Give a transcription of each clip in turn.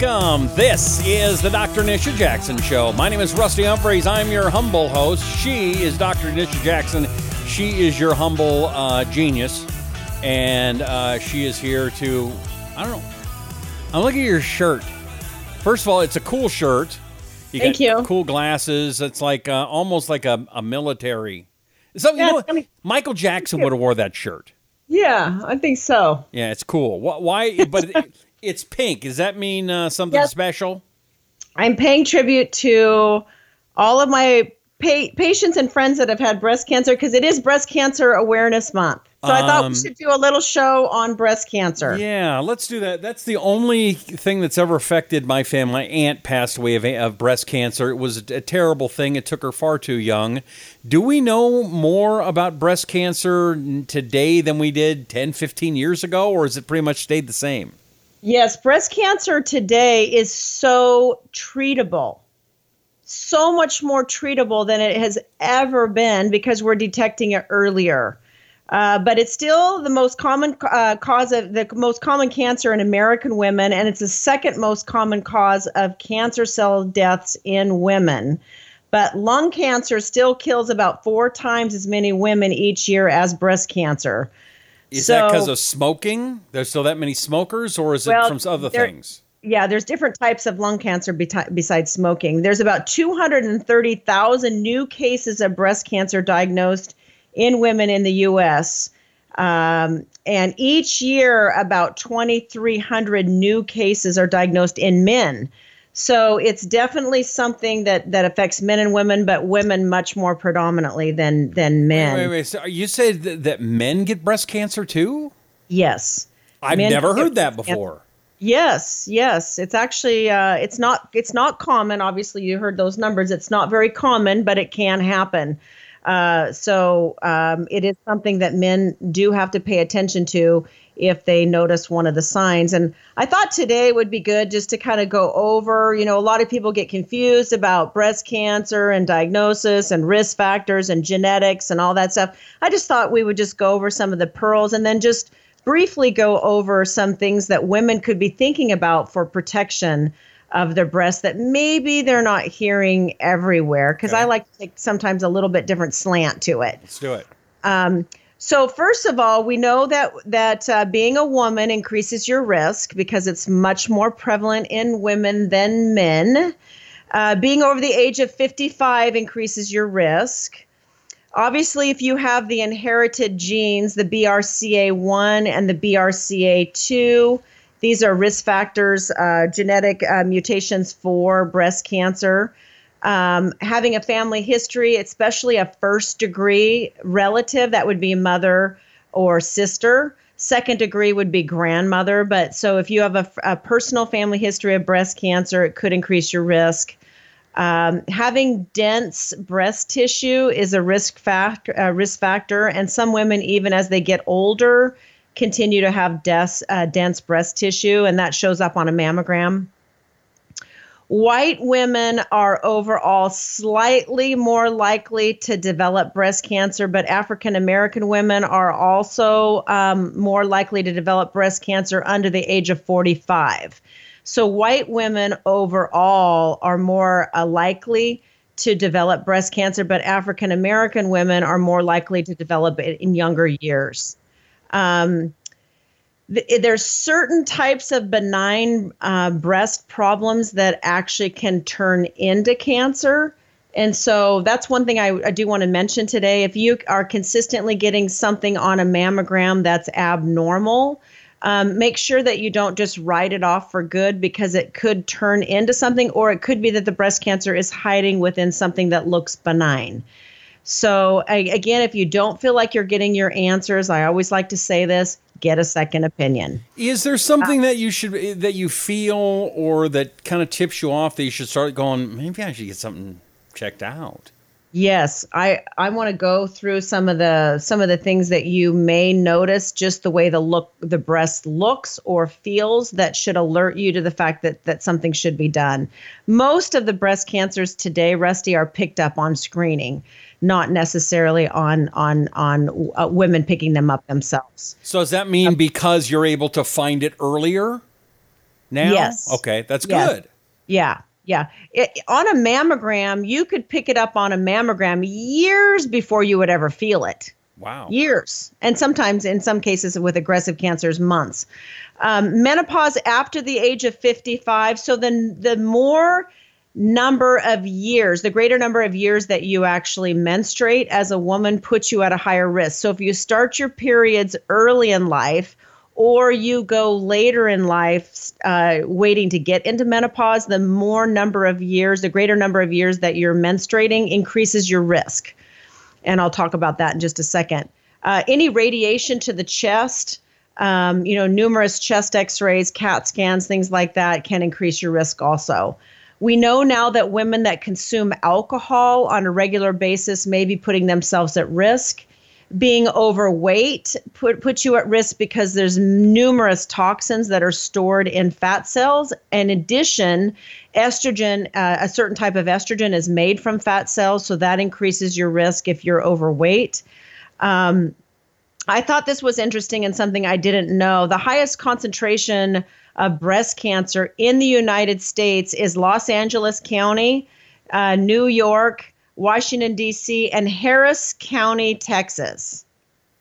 welcome. This is the Dr. Nisha Jackson Show. My name is Rusty Humphries. I'm your humble host. She is Dr. Nisha Jackson. She is your humble uh, genius. And uh, she is here to, I don't know, I'm looking at your shirt. First of all, it's a cool shirt. You Thank you. Cool glasses. It's like uh, almost like a, a military. So, yeah, you know, I mean, Michael Jackson would have wore that shirt. Yeah, I think so. Yeah, it's cool. Why? But it's pink. Does that mean uh, something yes. special? I'm paying tribute to all of my pa- patients and friends that have had breast cancer because it is Breast Cancer Awareness Month. So I thought we um, should do a little show on breast cancer. Yeah, let's do that. That's the only thing that's ever affected my family. My aunt passed away of, of breast cancer. It was a terrible thing. It took her far too young. Do we know more about breast cancer today than we did 10, 15 years ago, or has it pretty much stayed the same? Yes, breast cancer today is so treatable so much more treatable than it has ever been because we're detecting it earlier. Uh, but it's still the most common uh, cause of the most common cancer in American women, and it's the second most common cause of cancer cell deaths in women. But lung cancer still kills about four times as many women each year as breast cancer. Is so, that because of smoking? There's still that many smokers, or is well, it from other there, things? Yeah, there's different types of lung cancer besides smoking. There's about 230,000 new cases of breast cancer diagnosed in women in the U.S. Um, and each year, about 2,300 new cases are diagnosed in men. So it's definitely something that, that affects men and women, but women much more predominantly than than men. Wait, wait, wait. So you say that, that men get breast cancer too? Yes. I've men never heard that before. Cancer. Yes, yes. It's actually uh, it's not it's not common. Obviously, you heard those numbers. It's not very common, but it can happen. Uh, so um, it is something that men do have to pay attention to if they notice one of the signs. And I thought today would be good just to kind of go over, you know, a lot of people get confused about breast cancer and diagnosis and risk factors and genetics and all that stuff. I just thought we would just go over some of the pearls and then just briefly go over some things that women could be thinking about for protection of their breasts that maybe they're not hearing everywhere because okay. I like to take sometimes a little bit different slant to it. Let's do it. Um, so first of all, we know that that uh, being a woman increases your risk because it's much more prevalent in women than men. Uh, being over the age of 55 increases your risk. Obviously, if you have the inherited genes, the BRCA1 and the BRCA2, these are risk factors, uh, genetic uh, mutations for breast cancer. Um, having a family history, especially a first degree relative, that would be mother or sister. Second degree would be grandmother. But so if you have a, a personal family history of breast cancer, it could increase your risk. Um, having dense breast tissue is a risk factor, risk factor, and some women, even as they get older, continue to have dense, uh, dense breast tissue, and that shows up on a mammogram. White women are overall slightly more likely to develop breast cancer, but African American women are also um, more likely to develop breast cancer under the age of 45. So, white women overall are more uh, likely to develop breast cancer, but African American women are more likely to develop it in younger years. Um, th- there's certain types of benign uh, breast problems that actually can turn into cancer. And so that's one thing I, I do want to mention today. If you are consistently getting something on a mammogram that's abnormal, um, make sure that you don't just write it off for good because it could turn into something, or it could be that the breast cancer is hiding within something that looks benign. So, again, if you don't feel like you're getting your answers, I always like to say this get a second opinion. Is there something uh, that you should, that you feel or that kind of tips you off that you should start going, maybe I should get something checked out? Yes, I I want to go through some of the some of the things that you may notice just the way the look the breast looks or feels that should alert you to the fact that that something should be done. Most of the breast cancers today, Rusty, are picked up on screening not necessarily on on on uh, women picking them up themselves. So does that mean um, because you're able to find it earlier? now? Yes. Okay, that's Yes. good. Yeah. Yeah. It, on a mammogram, you could pick it up on a mammogram years before you would ever feel it. Wow. years, and sometimes in some cases with aggressive cancers, months. Um, menopause after the age of 55. So then the more number of years, the greater number of years that you actually menstruate as a woman puts you at a higher risk. So if you start your periods early in life, or you go later in life uh, waiting to get into menopause, the more number of years, the greater number of years that you're menstruating increases your risk and I'll talk about that in just a second. Uh, any radiation to the chest, um, you know, numerous chest x rays, CAT scans, things like that can increase your risk also. We know now that women that consume alcohol on a regular basis may be putting themselves at risk. Being overweight put puts you at risk because there's numerous toxins that are stored in fat cells. In addition, estrogen, uh, a certain type of estrogen is made from fat cells, so that increases your risk if you're overweight. Um, I thought this was interesting and something I didn't know. The highest concentration of breast cancer in the United States is Los Angeles County, uh, New York, Washington, D.C., and Harris County, Texas.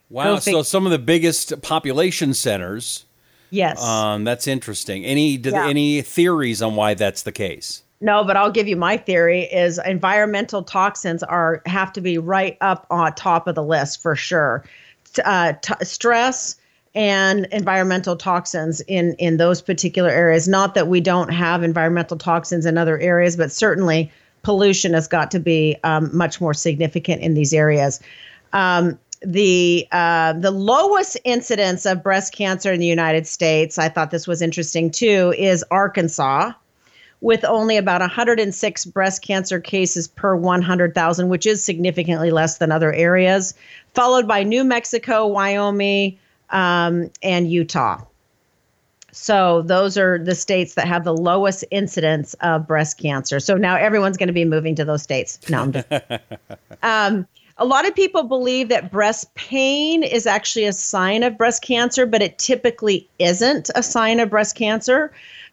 Wow. Go So fig- some of the biggest population centers. Yes. Um, that's interesting. Any Yeah. any theories on why that's the case? No, but I'll give you my theory is environmental toxins are have to be right up on top of the list for sure. Uh, t- stress and environmental toxins in in those particular areas. Not that we don't have environmental toxins in other areas, but certainly pollution has got to be um, much more significant in these areas. Um, the uh, the lowest incidence of breast cancer in the United States, I thought this was interesting too, is Arkansas with only about 106 breast cancer cases per 100,000, which is significantly less than other areas, followed by New Mexico, Wyoming, um, and Utah. So those are the states that have the lowest incidence of breast cancer. So now everyone's going to be moving to those states. No, I'm just. um, a lot of people believe that breast pain is actually a sign of breast cancer, but it typically isn't a sign of breast cancer.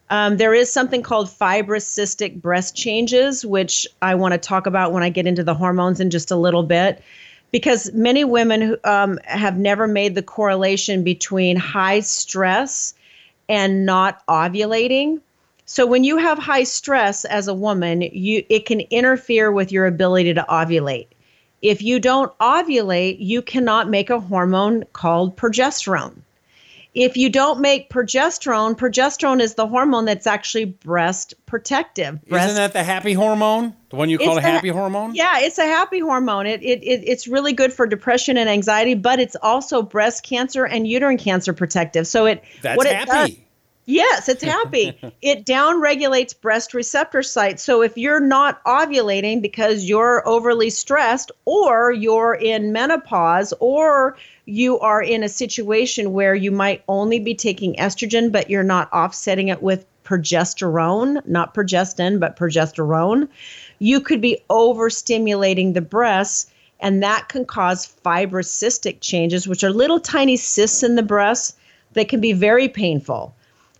Um, there is something called fibrocystic breast changes, which I want to talk about when I get into the hormones in just a little bit, because many women who, um, have never made the correlation between high stress and not ovulating. So when you have high stress as a woman, you it can interfere with your ability to ovulate. If you don't ovulate, you cannot make a hormone called progesterone. If you don't make progesterone, progesterone is the hormone that's actually breast protective. Breast Isn't that the happy hormone? The one you call a happy hormone? yeah, it's a happy hormone. It, it, it it's really good for depression and anxiety, but it's also breast cancer and uterine cancer protective. So it That's what it happy. does- Yes, it's happy. it downregulates breast receptor sites. So if you're not ovulating because you're overly stressed or you're in menopause or you are in a situation where you might only be taking estrogen but you're not offsetting it with progesterone, not progestin, but progesterone, you could be overstimulating the breasts and that can cause fibrocystic changes which are little tiny cysts in the breasts that can be very painful.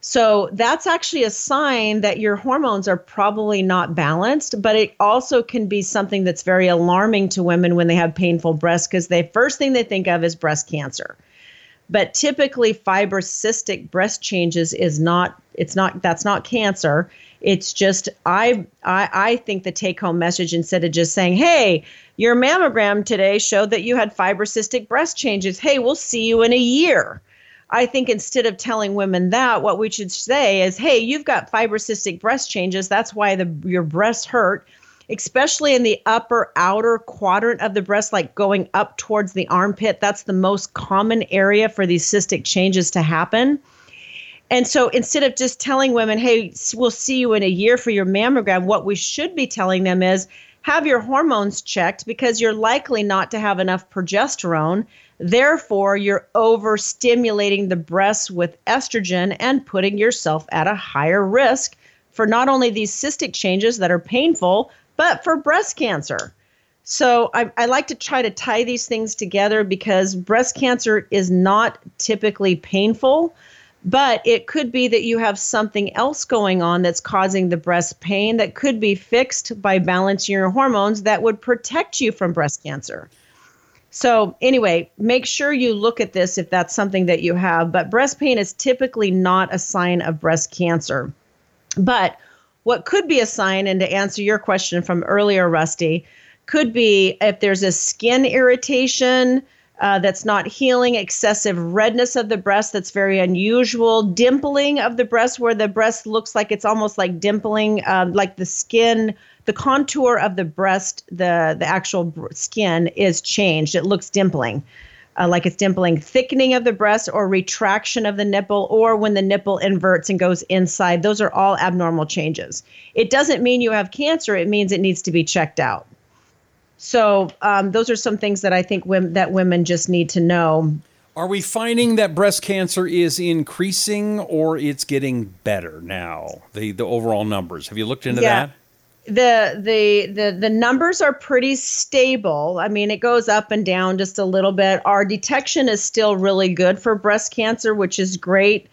So that's actually a sign that your hormones are probably not balanced, but it also can be something that's very alarming to women when they have painful breasts because the first thing they think of is breast cancer. But typically fibrocystic breast changes is not it's not that's not cancer. It's just I I, I think the take home message instead of just saying, "Hey, your mammogram today showed that you had fibrocystic breast changes. Hey, we'll see you in a year." I think instead of telling women that, what we should say is, "Hey, you've got fibrocystic breast changes. That's why the your breasts hurt." Especially in the upper outer quadrant of the breast, like going up towards the armpit. That's the most common area for these cystic changes to happen. And so instead of just telling women, hey, we'll see you in a year for your mammogram, what we should be telling them is have your hormones checked because you're likely not to have enough progesterone. Therefore, you're overstimulating the breasts with estrogen and putting yourself at a higher risk for not only these cystic changes that are painful, but for breast cancer. So I, I like to try to tie these things together because breast cancer is not typically painful, But it could be that you have something else going on that's causing the breast pain that could be fixed by balancing your hormones that would protect you from breast cancer. So, anyway, make sure you look at this if that's something that you have. But breast pain is typically not a sign of breast cancer. But what could be a sign, and to answer your question from earlier, Rusty, could be if there's a skin irritation uh, that's not healing, excessive redness of the breast that's very unusual, dimpling of the breast where the breast looks like it's almost like dimpling, uh, like the skin the contour of the breast, the the actual skin is changed. It looks dimpling. Uh, like it's dimpling, thickening of the breast or retraction of the nipple, or when the nipple inverts and goes inside. Those are all abnormal changes. It doesn't mean you have cancer, it means it needs to be checked out. So, um, those are some things that I think women, that women just need to know. Are we finding that breast cancer is increasing or it's getting better now? The the overall numbers. Have you looked into yeah. that? the the the the numbers are pretty stable. I mean, it goes up and down just a little bit. Our detection is still really good for breast cancer, which is great.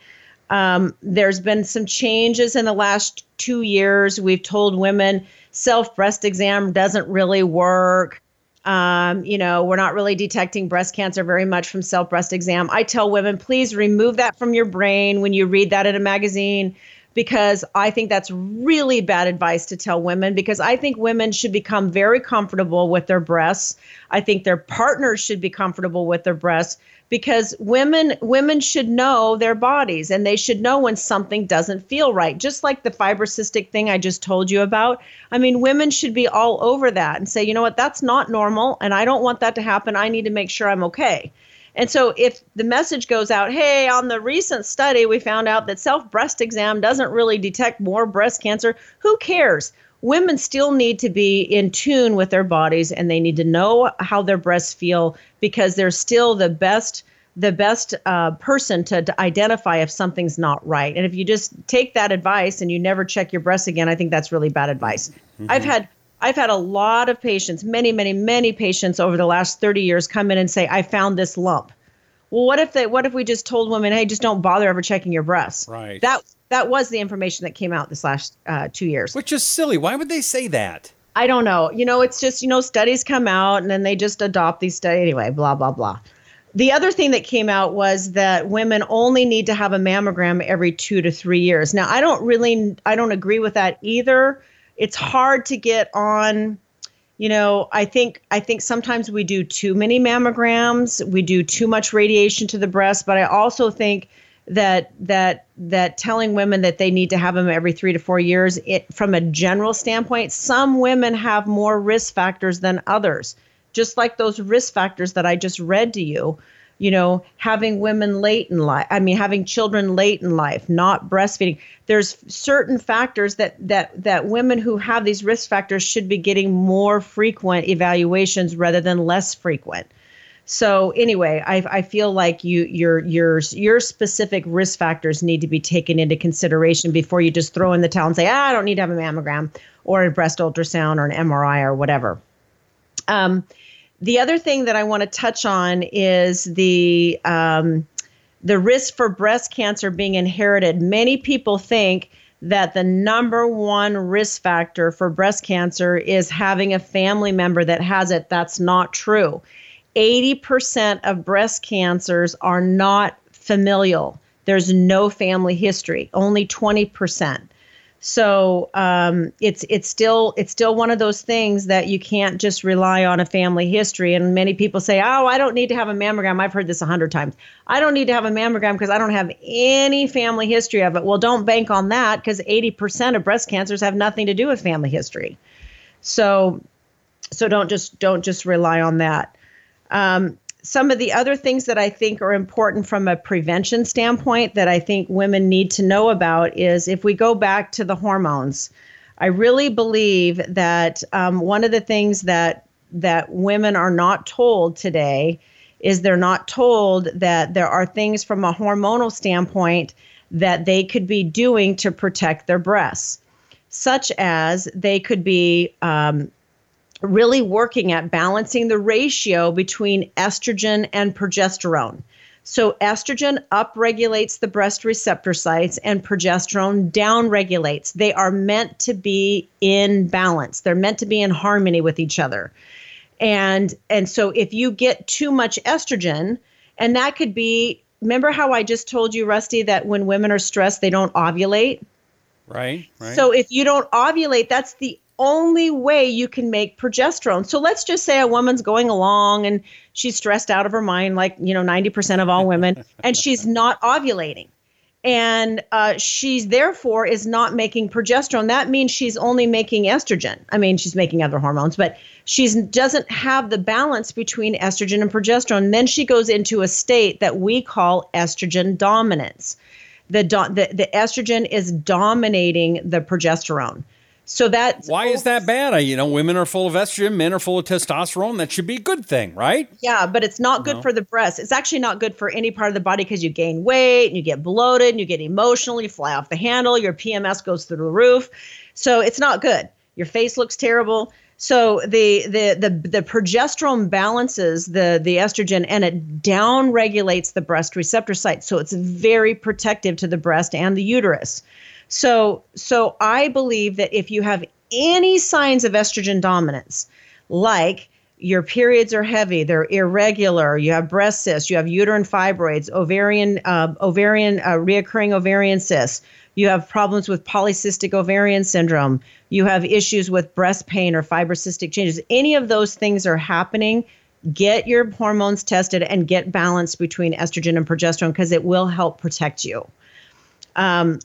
Um, there's been some changes in the last two years. We've told women self breast exam doesn't really work. Um, you know, we're not really detecting breast cancer very much from self breast exam. I tell women, please remove that from your brain when you read that in a magazine because I think that's really bad advice to tell women because I think women should become very comfortable with their breasts. I think their partners should be comfortable with their breasts because women women should know their bodies and they should know when something doesn't feel right. Just like the fibrocystic thing I just told you about. I mean, women should be all over that and say, "You know what? That's not normal and I don't want that to happen. I need to make sure I'm okay." And so if the message goes out, hey, on the recent study, we found out that self breast exam doesn't really detect more breast cancer, who cares? Women still need to be in tune with their bodies and they need to know how their breasts feel because they're still the best the best uh, person to, to identify if something's not right. And if you just take that advice and you never check your breasts again, I think that's really bad advice. Mm-hmm. I've had I've had a lot of patients, many, many, many patients over the last 30 years come in and say, I found this lump. Well, what if they what if we just told women, hey, just don't bother ever checking your breasts? Right. That that was the information that came out this last uh, two years. Which is silly. Why would they say that? I don't know. You know, it's just, you know, studies come out and then they just adopt these studies anyway, blah, blah, blah. The other thing that came out was that women only need to have a mammogram every two to three years. Now, I don't really, I don't agree with that either it's hard to get on you know i think i think sometimes we do too many mammograms we do too much radiation to the breast but i also think that that that telling women that they need to have them every 3 to 4 years it from a general standpoint some women have more risk factors than others just like those risk factors that i just read to you you know, having women late in life, I mean, having children late in life, not breastfeeding. There's certain factors that that that women who have these risk factors should be getting more frequent evaluations rather than less frequent. So anyway, I, I feel like you your your your specific risk factors need to be taken into consideration before you just throw in the towel and say, ah, I don't need to have a mammogram or a breast ultrasound or an MRI or whatever. Um, the other thing that I want to touch on is the um, the risk for breast cancer being inherited. Many people think that the number one risk factor for breast cancer is having a family member that has it. That's not true. 80% of breast cancers are not familial. There's no family history, only 20%. So um, it's it's still it's still one of those things that you can't just rely on a family history. And many people say, "Oh, I don't need to have a mammogram." I've heard this a hundred times. I don't need to have a mammogram because I don't have any family history of it. Well, don't bank on that because eighty percent of breast cancers have nothing to do with family history. So, so don't just don't just rely on that. Um, some of the other things that I think are important from a prevention standpoint that I think women need to know about is if we go back to the hormones, I really believe that um, one of the things that that women are not told today is they're not told that there are things from a hormonal standpoint that they could be doing to protect their breasts, such as they could be um, really working at balancing the ratio between estrogen and progesterone. So estrogen upregulates the breast receptor sites and progesterone downregulates. They are meant to be in balance. They're meant to be in harmony with each other. And and so if you get too much estrogen, and that could be remember how I just told you Rusty that when women are stressed they don't ovulate? Right, right. So if you don't ovulate, that's the only way you can make progesterone. So let's just say a woman's going along and she's stressed out of her mind, like, you know, 90% of all women, and she's not ovulating. And uh, she's therefore is not making progesterone. That means she's only making estrogen. I mean, she's making other hormones, but she doesn't have the balance between estrogen and progesterone. And then she goes into a state that we call estrogen dominance. The, do- the, the estrogen is dominating the progesterone. So that why is that bad? You know, women are full of estrogen, men are full of testosterone. That should be a good thing, right? Yeah, but it's not good no. for the breast. It's actually not good for any part of the body because you gain weight and you get bloated and you get emotional. You fly off the handle. Your PMS goes through the roof. So it's not good. Your face looks terrible. So the the the the progesterone balances the the estrogen and it down regulates the breast receptor site. So it's very protective to the breast and the uterus. So, so I believe that if you have any signs of estrogen dominance, like your periods are heavy, they're irregular, you have breast cysts, you have uterine fibroids, ovarian, uh, ovarian, uh, reoccurring ovarian cysts, you have problems with polycystic ovarian syndrome, you have issues with breast pain or fibrocystic changes, any of those things are happening, get your hormones tested and get balance between estrogen and progesterone because it will help protect you. Um,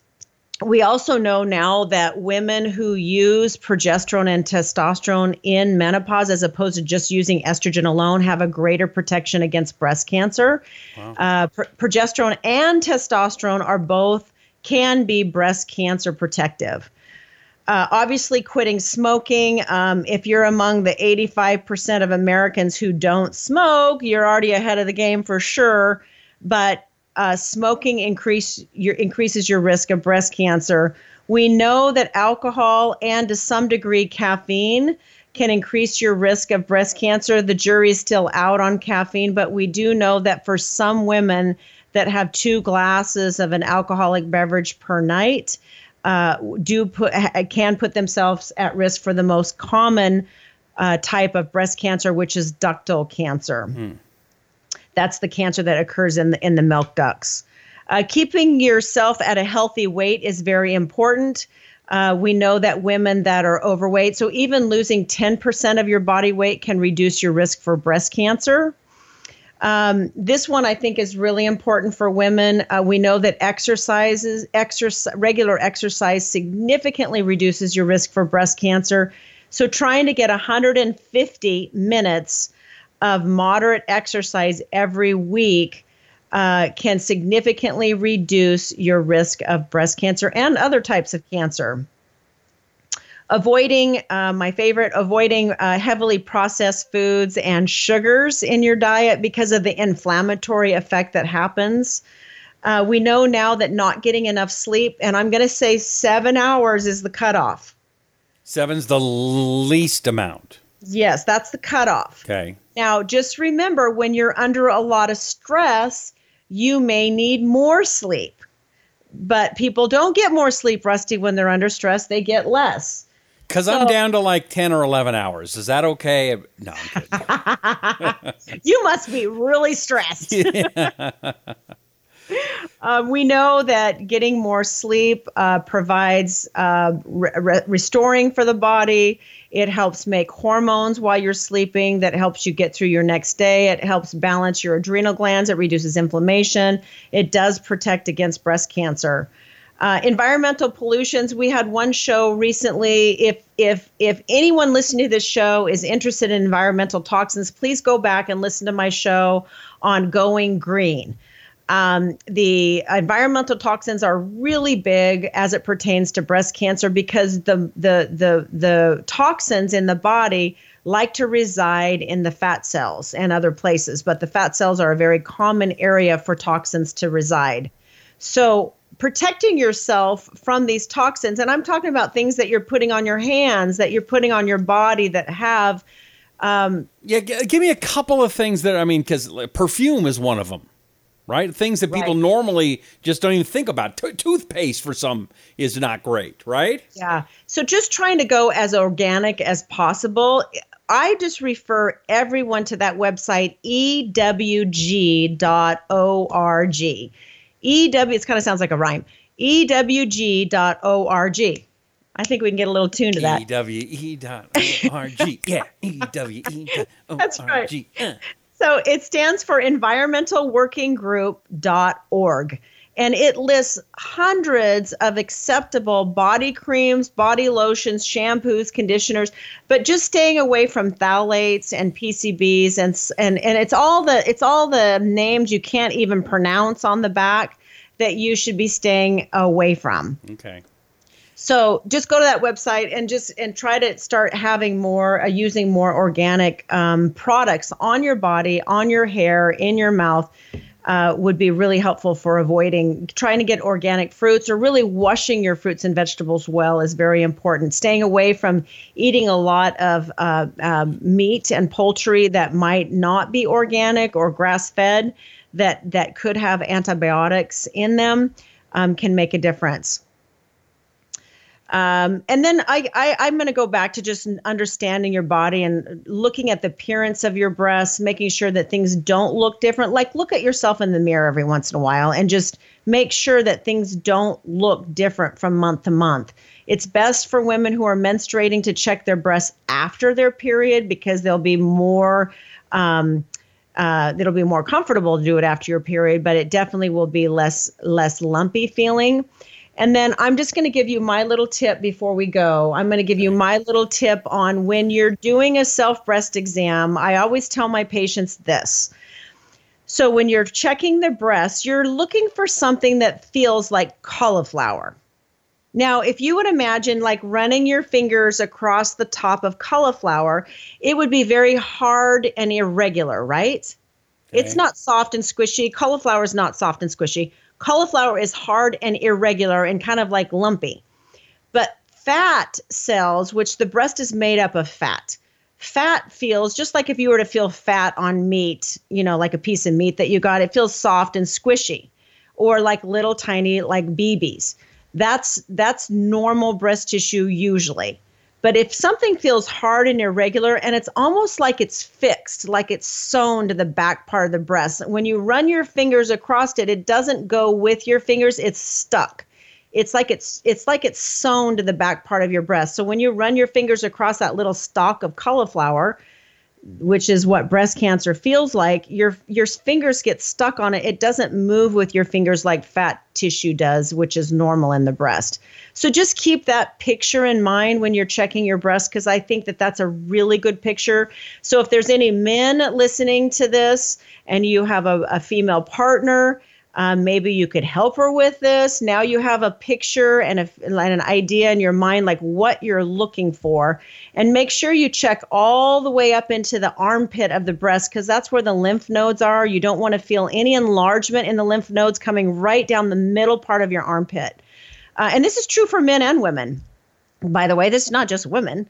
we also know now that women who use progesterone and testosterone in menopause, as opposed to just using estrogen alone, have a greater protection against breast cancer. Wow. Uh, progesterone and testosterone are both can be breast cancer protective. Uh, obviously, quitting smoking. Um, if you're among the 85% of Americans who don't smoke, you're already ahead of the game for sure. But uh, smoking increase your increases your risk of breast cancer. We know that alcohol and to some degree caffeine can increase your risk of breast cancer. The jury is still out on caffeine, but we do know that for some women that have two glasses of an alcoholic beverage per night, uh, do put can put themselves at risk for the most common uh, type of breast cancer, which is ductal cancer. Hmm. That's the cancer that occurs in the, in the milk ducts. Uh, keeping yourself at a healthy weight is very important. Uh, we know that women that are overweight, so even losing 10% of your body weight can reduce your risk for breast cancer. Um, this one I think is really important for women. Uh, we know that exercises, exercise, regular exercise significantly reduces your risk for breast cancer. So trying to get 150 minutes of moderate exercise every week uh, can significantly reduce your risk of breast cancer and other types of cancer. Avoiding, uh, my favorite, avoiding uh, heavily processed foods and sugars in your diet because of the inflammatory effect that happens. Uh, we know now that not getting enough sleep, and I'm going to say seven hours is the cutoff. Seven's the least amount. Yes, that's the cutoff. Okay. Now, just remember when you're under a lot of stress, you may need more sleep. But people don't get more sleep, Rusty, when they're under stress, they get less. Because so, I'm down to like 10 or 11 hours. Is that okay? No, you must be really stressed. Um, we know that getting more sleep uh, provides uh, re- restoring for the body. It helps make hormones while you're sleeping. That helps you get through your next day. It helps balance your adrenal glands. It reduces inflammation. It does protect against breast cancer. Uh, environmental pollutions. We had one show recently. If if if anyone listening to this show is interested in environmental toxins, please go back and listen to my show on going green. Um, the environmental toxins are really big as it pertains to breast cancer because the the the the toxins in the body like to reside in the fat cells and other places, but the fat cells are a very common area for toxins to reside. So protecting yourself from these toxins, and I'm talking about things that you're putting on your hands, that you're putting on your body that have. Um, yeah, g- give me a couple of things that I mean, because perfume is one of them. Right? Things that people Right. normally just don't even think about. To toothpaste for some is not great, right? Yeah. So just trying to go as organic as possible. I just refer everyone to that website, ewg.org. EW, it kind of sounds like a rhyme. Ewg.org. I think we can get a little tune to that. E W E dot O R G. Yeah. E W E dot O That's right. Uh. So it stands for environmentalworkinggroup.org. And it lists hundreds of acceptable body creams, body lotions, shampoos, conditioners, but just staying away from phthalates and PCBs and and and it's all the it's all the names you can't even pronounce on the back that you should be staying away from. Okay. So just go to that website and just and try to start having more uh, using more organic um, products on your body, on your hair, in your mouth. Uh, would be really helpful for avoiding trying to get organic fruits or really washing your fruits and vegetables well is very important. Staying away from eating a lot of uh, um meat and poultry that might not be organic or grass fed that that could have antibiotics in them um, can make a difference. Um, and then I, I I'm going to go back to just understanding your body and looking at the appearance of your breasts, making sure that things don't look different. Like look at yourself in the mirror every once in a while and just make sure that things don't look different from month to month. It's best for women who are menstruating to check their breasts after their period because they'll be more um, uh, it'll be more comfortable to do it after your period, but it definitely will be less less lumpy feeling. And then I'm just going to give you my little tip before we go. I'm going to give you my little tip on when you're doing a self breast exam. I always tell my patients this. So when you're checking the breast, you're looking for something that feels like cauliflower. Now, if you would imagine like running your fingers across the top of cauliflower, it would be very hard and irregular, right? It's not soft and squishy. Cauliflower is not soft and squishy. Cauliflower is hard and irregular and kind of like lumpy. But fat cells, which the breast is made up of fat, fat feels just like if you were to feel fat on meat, you know, like a piece of meat that you got, it feels soft and squishy or like little tiny like BBs. That's that's normal breast tissue usually. But if something feels hard and irregular and it's almost like it's fixed, like it's sewn to the back part of the breast, when you run your fingers across it, it doesn't go with your fingers, it's stuck. It's like it's it's like it's sewn to the back part of your breast. So when you run your fingers across that little stalk of cauliflower, which is what breast cancer feels like, your your fingers get stuck on it. It doesn't move with your fingers like fat tissue does, which is normal in the breast. So just keep that picture in mind when you're checking your breast because I think that that's a really good picture. So if there's any men listening to this and you have a, a female partner, um, maybe you could help her with this. Now you have a picture and, a, and an idea in your mind, like what you're looking for. And make sure you check all the way up into the armpit of the breast because that's where the lymph nodes are. You don't want to feel any enlargement in the lymph nodes coming right down the middle part of your armpit. Uh, and this is true for men and women. By the way, this is not just women.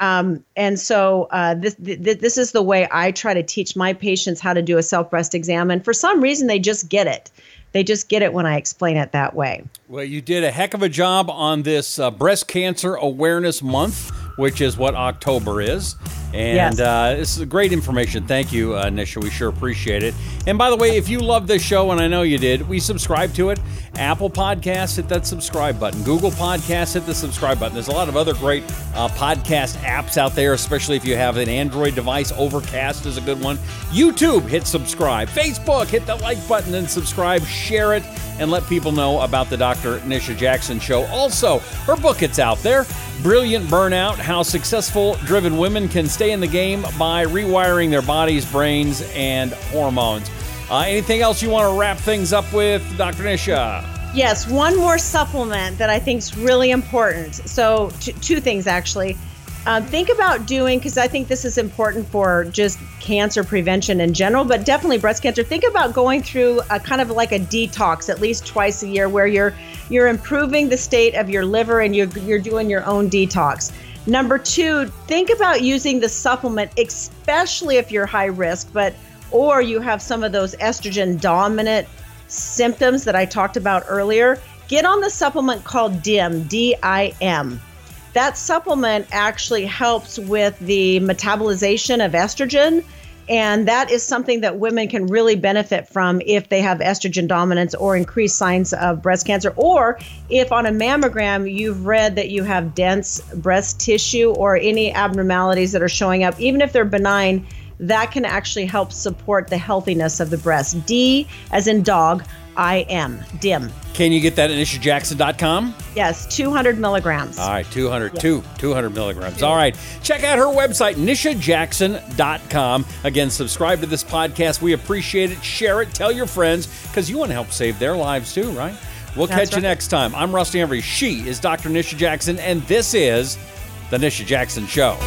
Um, and so uh, this th- this is the way I try to teach my patients how to do a self breast exam. And for some reason, they just get it. They just get it when I explain it that way. Well, you did a heck of a job on this uh, Breast Cancer Awareness Month, which is what October is. And Yes. uh, this is great information. Thank you, uh, Nisha. We sure appreciate it. And by the way, if you love this show, and I know you did, we subscribe to it. Apple Podcasts, hit that subscribe button. Google Podcasts, hit the subscribe button. There's a lot of other great uh, podcast apps out there, especially if you have an Android device. Overcast is a good one. YouTube, hit subscribe. Facebook, hit the like button and subscribe. Share it and let people know about the Dr. Nisha Jackson show. Also, her book it's out there. Brilliant Burnout: How Successful Driven Women Can Stay in the Game by Rewiring Their Bodies, Brains, and Hormones. Uh, anything else you want to wrap things up with, Dr. Nisha? Yes, one more supplement that I think is really important. So, t- two things actually. Um, think about doing because I think this is important for just cancer prevention in general, but definitely breast cancer. Think about going through a kind of like a detox at least twice a year, where you're you're improving the state of your liver and you're you're doing your own detox. Number two, think about using the supplement, especially if you're high risk, but or you have some of those estrogen dominant symptoms that I talked about earlier, get on the supplement called DIM, D I M. That supplement actually helps with the metabolization of estrogen. And that is something that women can really benefit from if they have estrogen dominance or increased signs of breast cancer, or if on a mammogram you've read that you have dense breast tissue or any abnormalities that are showing up, even if they're benign, that can actually help support the healthiness of the breast. D as in dog, I am, DIM. Can you get that at nishajackson.com? Yes, 200 milligrams. All right, 200, yeah. two, 200 milligrams. All right, check out her website, nishajackson.com. Again, subscribe to this podcast. We appreciate it. Share it. Tell your friends because you want to help save their lives too, right? We'll That's catch right. you next time. I'm Rusty Humphries. She is Dr. Nisha Jackson, and this is The Nisha Jackson Show.